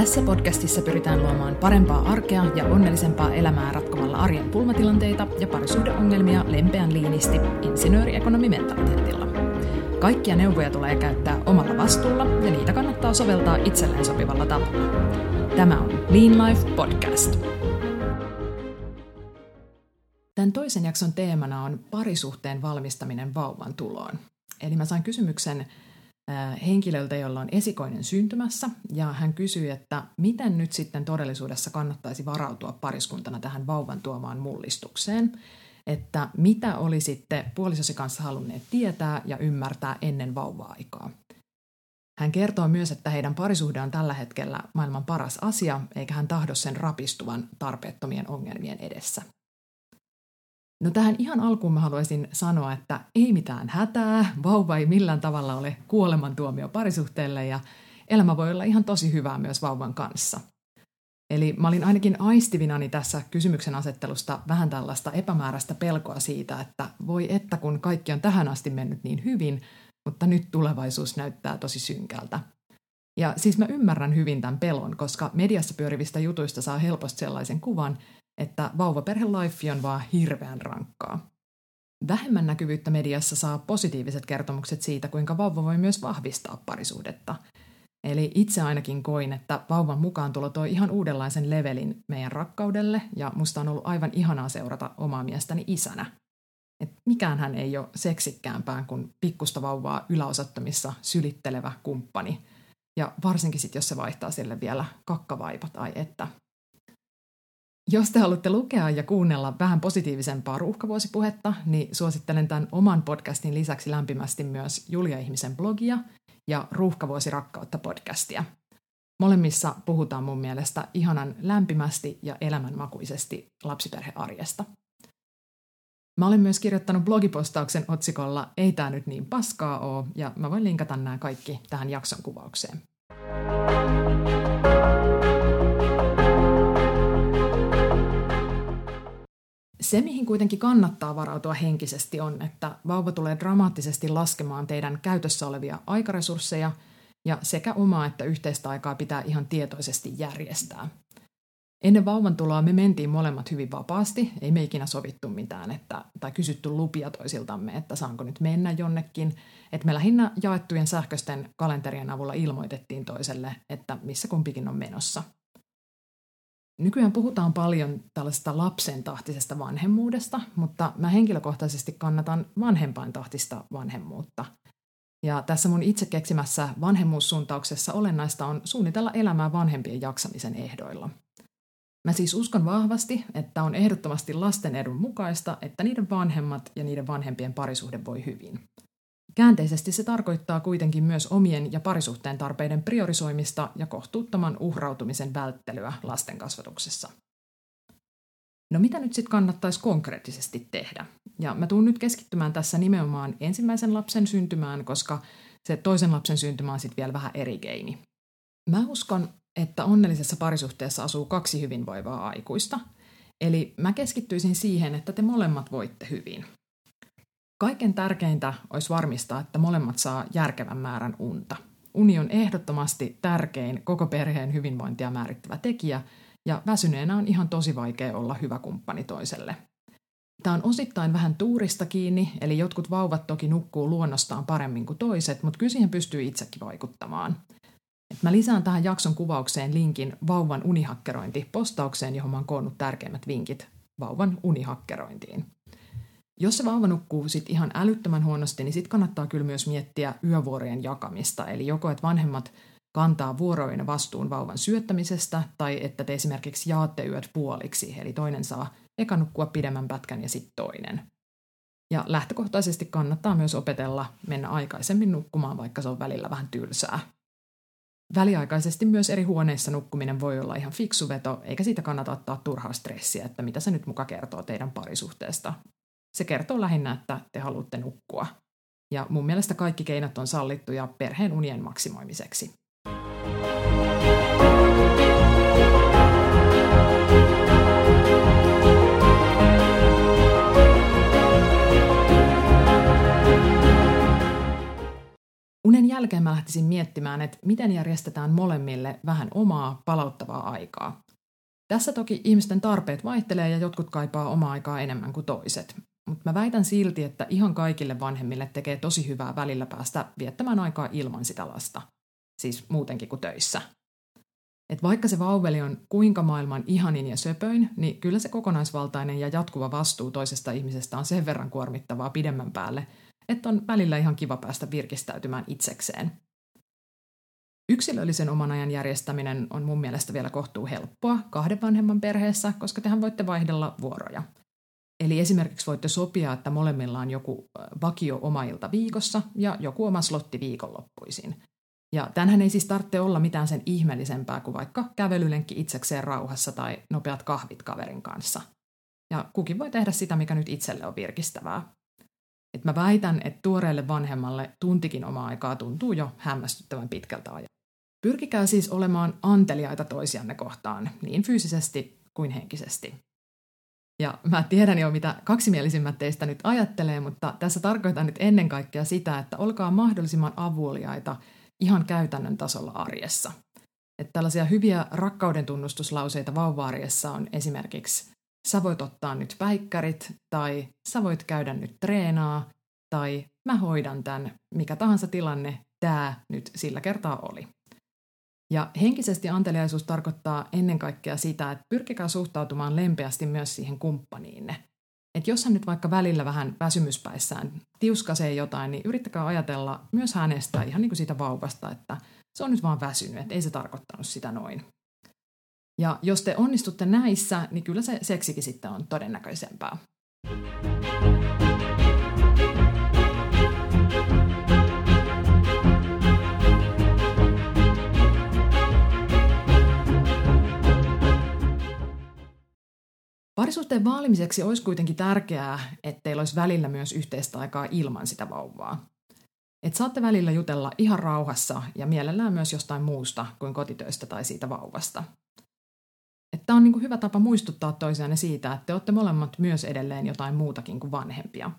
Tässä podcastissa pyritään luomaan parempaa arkea ja onnellisempaa elämää ratkomalla arjen pulmatilanteita ja parisuhdeongelmia lempeän liinisti insinööriekonomimentaliteetilla. Kaikkia neuvoja tulee käyttää omalla vastuulla ja niitä kannattaa soveltaa itselleen sopivalla tavalla. Tämä on Lean Life Podcast. Tämän toisen jakson teemana on parisuhteen valmistaminen vauvan tuloon. Eli mä sain kysymyksen henkilöltä, jolla on esikoinen syntymässä, ja hän kysyi, että miten nyt sitten todellisuudessa kannattaisi varautua pariskuntana tähän vauvan tuomaan mullistukseen, että mitä oli sitten puolisosi kanssa halunneet tietää ja ymmärtää ennen vauva-aikaa. Hän kertoo myös, että heidän parisuhde on tällä hetkellä maailman paras asia, eikä hän tahdo sen rapistuvan tarpeettomien ongelmien edessä. No tähän ihan alkuun mä haluaisin sanoa, että ei mitään hätää, vauva ei millään tavalla ole kuolemantuomio parisuhteelle ja elämä voi olla ihan tosi hyvää myös vauvan kanssa. Eli mä olin ainakin aistivinani tässä kysymyksen asettelusta vähän tällaista epämääräistä pelkoa siitä, että voi että kun kaikki on tähän asti mennyt niin hyvin, mutta nyt tulevaisuus näyttää tosi synkältä. Ja siis mä ymmärrän hyvin tämän pelon, koska mediassa pyörivistä jutuista saa helposti sellaisen kuvan, että vauvaperhe-life on vaan hirveän rankkaa. Vähemmän näkyvyyttä mediassa saa positiiviset kertomukset siitä, kuinka vauva voi myös vahvistaa parisuudetta. Eli itse ainakin koin, että vauvan mukaan tulo toi ihan uudenlaisen levelin meidän rakkaudelle ja musta on ollut aivan ihanaa seurata omaa miestäni isänä. Et mikään hän ei ole seksikkäämpään kuin pikkusta vauvaa yläosattomissa sylittelevä kumppani. Ja varsinkin sitten, jos se vaihtaa sille vielä kakkavaipat, ai että jos te haluatte lukea ja kuunnella vähän positiivisempaa ruuhkavuosipuhetta, niin suosittelen tämän oman podcastin lisäksi lämpimästi myös Julia Ihmisen blogia ja Ruuhkavuosi rakkautta podcastia. Molemmissa puhutaan mun mielestä ihanan lämpimästi ja elämänmakuisesti lapsiperhearjesta. Mä olen myös kirjoittanut blogipostauksen otsikolla Ei tää nyt niin paskaa oo, ja mä voin linkata nämä kaikki tähän jakson kuvaukseen. Se, mihin kuitenkin kannattaa varautua henkisesti on, että vauva tulee dramaattisesti laskemaan teidän käytössä olevia aikaresursseja ja sekä omaa että yhteistä aikaa pitää ihan tietoisesti järjestää. Ennen vauvan tuloa me mentiin molemmat hyvin vapaasti, ei me ikinä sovittu mitään että, tai kysytty lupia toisiltamme, että saanko nyt mennä jonnekin. Että me lähinnä jaettujen sähköisten kalenterien avulla ilmoitettiin toiselle, että missä kumpikin on menossa – Nykyään puhutaan paljon tällaisesta lapsen tahtisesta vanhemmuudesta, mutta mä henkilökohtaisesti kannatan vanhempain tahtista vanhemmuutta. Ja tässä mun itse keksimässä vanhemmuussuuntauksessa olennaista on suunnitella elämää vanhempien jaksamisen ehdoilla. Mä siis uskon vahvasti, että on ehdottomasti lasten edun mukaista, että niiden vanhemmat ja niiden vanhempien parisuhde voi hyvin. Käänteisesti se tarkoittaa kuitenkin myös omien ja parisuhteen tarpeiden priorisoimista ja kohtuuttoman uhrautumisen välttelyä lasten kasvatuksessa. No mitä nyt sitten kannattaisi konkreettisesti tehdä? Ja mä tuun nyt keskittymään tässä nimenomaan ensimmäisen lapsen syntymään, koska se toisen lapsen syntymä on sitten vielä vähän eri geini. Mä uskon, että onnellisessa parisuhteessa asuu kaksi hyvinvoivaa aikuista. Eli mä keskittyisin siihen, että te molemmat voitte hyvin. Kaiken tärkeintä olisi varmistaa, että molemmat saa järkevän määrän unta. Uni on ehdottomasti tärkein koko perheen hyvinvointia määrittävä tekijä, ja väsyneenä on ihan tosi vaikea olla hyvä kumppani toiselle. Tämä on osittain vähän tuurista kiinni, eli jotkut vauvat toki nukkuu luonnostaan paremmin kuin toiset, mutta kyllä siihen pystyy itsekin vaikuttamaan. Et mä lisään tähän jakson kuvaukseen linkin vauvan unihakkerointi postaukseen, johon mä oon koonnut tärkeimmät vinkit vauvan unihakkerointiin. Jos se vauva nukkuu sit ihan älyttömän huonosti, niin sitten kannattaa kyllä myös miettiä yövuorojen jakamista. Eli joko, että vanhemmat kantaa vuoroina vastuun vauvan syöttämisestä, tai että te esimerkiksi jaatte yöt puoliksi, eli toinen saa eka nukkua pidemmän pätkän ja sitten toinen. Ja lähtökohtaisesti kannattaa myös opetella mennä aikaisemmin nukkumaan, vaikka se on välillä vähän tylsää. Väliaikaisesti myös eri huoneissa nukkuminen voi olla ihan fiksu veto, eikä siitä kannata ottaa turhaa stressiä, että mitä se nyt muka kertoo teidän parisuhteesta. Se kertoo lähinnä, että te haluatte nukkua. Ja mun mielestä kaikki keinot on sallittuja perheen unien maksimoimiseksi. jälkeen mä lähtisin miettimään, että miten järjestetään molemmille vähän omaa palauttavaa aikaa. Tässä toki ihmisten tarpeet vaihtelee ja jotkut kaipaa omaa aikaa enemmän kuin toiset. Mutta mä väitän silti, että ihan kaikille vanhemmille tekee tosi hyvää välillä päästä viettämään aikaa ilman sitä lasta. Siis muutenkin kuin töissä. Et vaikka se vauveli on kuinka maailman ihanin ja söpöin, niin kyllä se kokonaisvaltainen ja jatkuva vastuu toisesta ihmisestä on sen verran kuormittavaa pidemmän päälle, että on välillä ihan kiva päästä virkistäytymään itsekseen. Yksilöllisen oman ajan järjestäminen on mun mielestä vielä kohtuu helppoa kahden vanhemman perheessä, koska tehän voitte vaihdella vuoroja. Eli esimerkiksi voitte sopia, että molemmilla on joku vakio oma ilta viikossa ja joku oma slotti viikonloppuisin. Ja tänhän ei siis tarvitse olla mitään sen ihmeellisempää kuin vaikka kävelylenkki itsekseen rauhassa tai nopeat kahvit kaverin kanssa. Ja kukin voi tehdä sitä, mikä nyt itselle on virkistävää. Et mä väitän, että tuoreelle vanhemmalle tuntikin omaa aikaa tuntuu jo hämmästyttävän pitkältä ajalta. Pyrkikää siis olemaan anteliaita toisianne kohtaan, niin fyysisesti kuin henkisesti. Ja mä tiedän jo, mitä kaksimielisimmät teistä nyt ajattelee, mutta tässä tarkoitan nyt ennen kaikkea sitä, että olkaa mahdollisimman avuliaita ihan tasolla arjessa. Että tällaisia hyviä rakkauden tunnustuslauseita vauva-arjessa on esimerkiksi sä voit ottaa nyt päikkärit, tai sä voit käydä nyt treenaa, tai mä hoidan tämän, mikä tahansa tilanne tämä nyt sillä kertaa oli. Ja henkisesti anteliaisuus tarkoittaa ennen kaikkea sitä, että pyrkikää suhtautumaan lempeästi myös siihen kumppaniinne. Että jos hän nyt vaikka välillä vähän väsymyspäissään tiuskasee jotain, niin yrittäkää ajatella myös hänestä ihan niin kuin siitä vauvasta, että se on nyt vaan väsynyt, että ei se tarkoittanut sitä noin. Ja jos te onnistutte näissä, niin kyllä se seksikin sitten on todennäköisempää. Parisuhteen vaalimiseksi olisi kuitenkin tärkeää, että teillä olisi välillä myös yhteistä aikaa ilman sitä vauvaa. Et saatte välillä jutella ihan rauhassa ja mielellään myös jostain muusta kuin kotitöistä tai siitä vauvasta. Tämä on niin hyvä tapa muistuttaa toisianne siitä, että te olette molemmat myös edelleen jotain muutakin kuin vanhempia.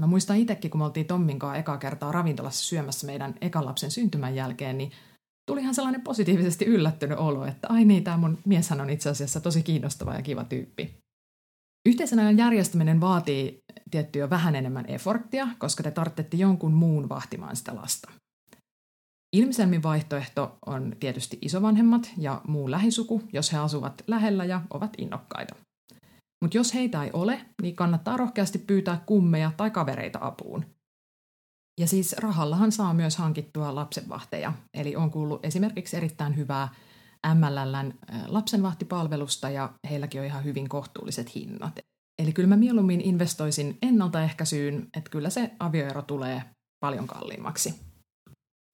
Mä muistan itsekin, kun me oltiin Tommin kanssa ekaa kertaa ravintolassa syömässä meidän ekan lapsen syntymän jälkeen, niin tulihan sellainen positiivisesti yllättynyt olo, että ai niin, tämä mun mieshän on itse asiassa tosi kiinnostava ja kiva tyyppi. Yhteisen ajan järjestäminen vaatii tiettyä vähän enemmän eforttia, koska te tarvitsette jonkun muun vahtimaan sitä lasta. Ilmiselmin vaihtoehto on tietysti isovanhemmat ja muu lähisuku, jos he asuvat lähellä ja ovat innokkaita. Mutta jos heitä ei ole, niin kannattaa rohkeasti pyytää kummeja tai kavereita apuun. Ja siis rahallahan saa myös hankittua lapsenvahteja, eli on kuullut esimerkiksi erittäin hyvää MLLn lapsenvahtipalvelusta ja heilläkin on ihan hyvin kohtuulliset hinnat. Eli kyllä mä mieluummin investoisin ennaltaehkäisyyn, että kyllä se avioero tulee paljon kalliimmaksi.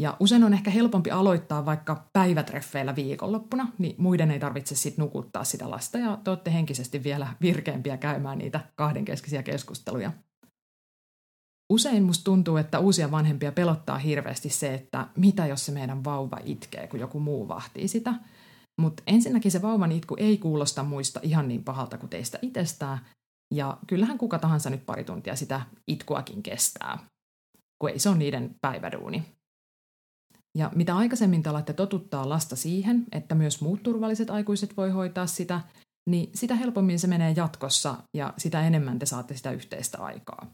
Ja usein on ehkä helpompi aloittaa vaikka päivätreffeillä viikonloppuna, niin muiden ei tarvitse sitten nukuttaa sitä lasta ja te olette henkisesti vielä virkeämpiä käymään niitä kahdenkeskisiä keskusteluja. Usein musta tuntuu, että uusia vanhempia pelottaa hirveästi se, että mitä jos se meidän vauva itkee, kun joku muu vahtii sitä – mutta ensinnäkin se vauvan itku ei kuulosta muista ihan niin pahalta kuin teistä itsestään, ja kyllähän kuka tahansa nyt pari tuntia sitä itkuakin kestää, kun ei se ole niiden päiväduuni. Ja mitä aikaisemmin te alatte totuttaa lasta siihen, että myös muut turvalliset aikuiset voi hoitaa sitä, niin sitä helpommin se menee jatkossa ja sitä enemmän te saatte sitä yhteistä aikaa.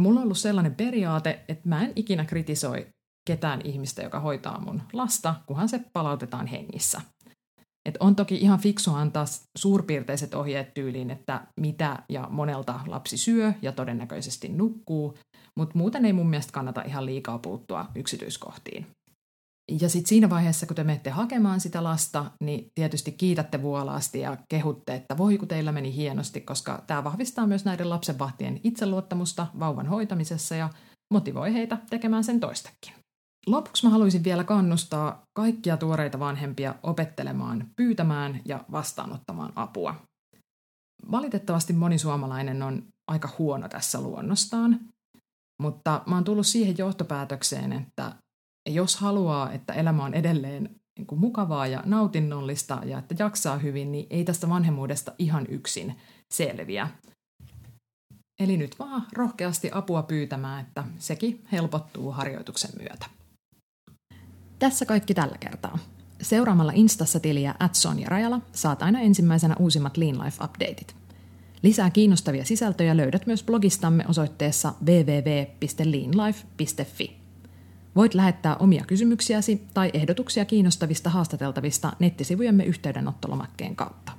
Mulla on ollut sellainen periaate, että mä en ikinä kritisoi ketään ihmistä, joka hoitaa mun lasta, kunhan se palautetaan hengissä. Et on toki ihan fiksua antaa suurpiirteiset ohjeet tyyliin, että mitä ja monelta lapsi syö ja todennäköisesti nukkuu, mutta muuten ei mun mielestä kannata ihan liikaa puuttua yksityiskohtiin. Ja sitten siinä vaiheessa, kun te menette hakemaan sitä lasta, niin tietysti kiitätte vuolaasti ja kehutte, että voi kun teillä meni hienosti, koska tämä vahvistaa myös näiden lapsenvahtien itseluottamusta vauvan hoitamisessa ja motivoi heitä tekemään sen toistakin. Lopuksi mä haluaisin vielä kannustaa kaikkia tuoreita vanhempia opettelemaan, pyytämään ja vastaanottamaan apua. Valitettavasti moni suomalainen on aika huono tässä luonnostaan, mutta mä oon tullut siihen johtopäätökseen, että jos haluaa, että elämä on edelleen niin kuin mukavaa ja nautinnollista ja että jaksaa hyvin, niin ei tästä vanhemmuudesta ihan yksin selviä. Eli nyt vaan rohkeasti apua pyytämään, että sekin helpottuu harjoituksen myötä. Tässä kaikki tällä kertaa. Seuraamalla Instassa tiliä at Sonja Rajala saat aina ensimmäisenä uusimmat Lean Life-updateit. Lisää kiinnostavia sisältöjä löydät myös blogistamme osoitteessa www.leanlife.fi. Voit lähettää omia kysymyksiäsi tai ehdotuksia kiinnostavista haastateltavista nettisivujemme yhteydenottolomakkeen kautta.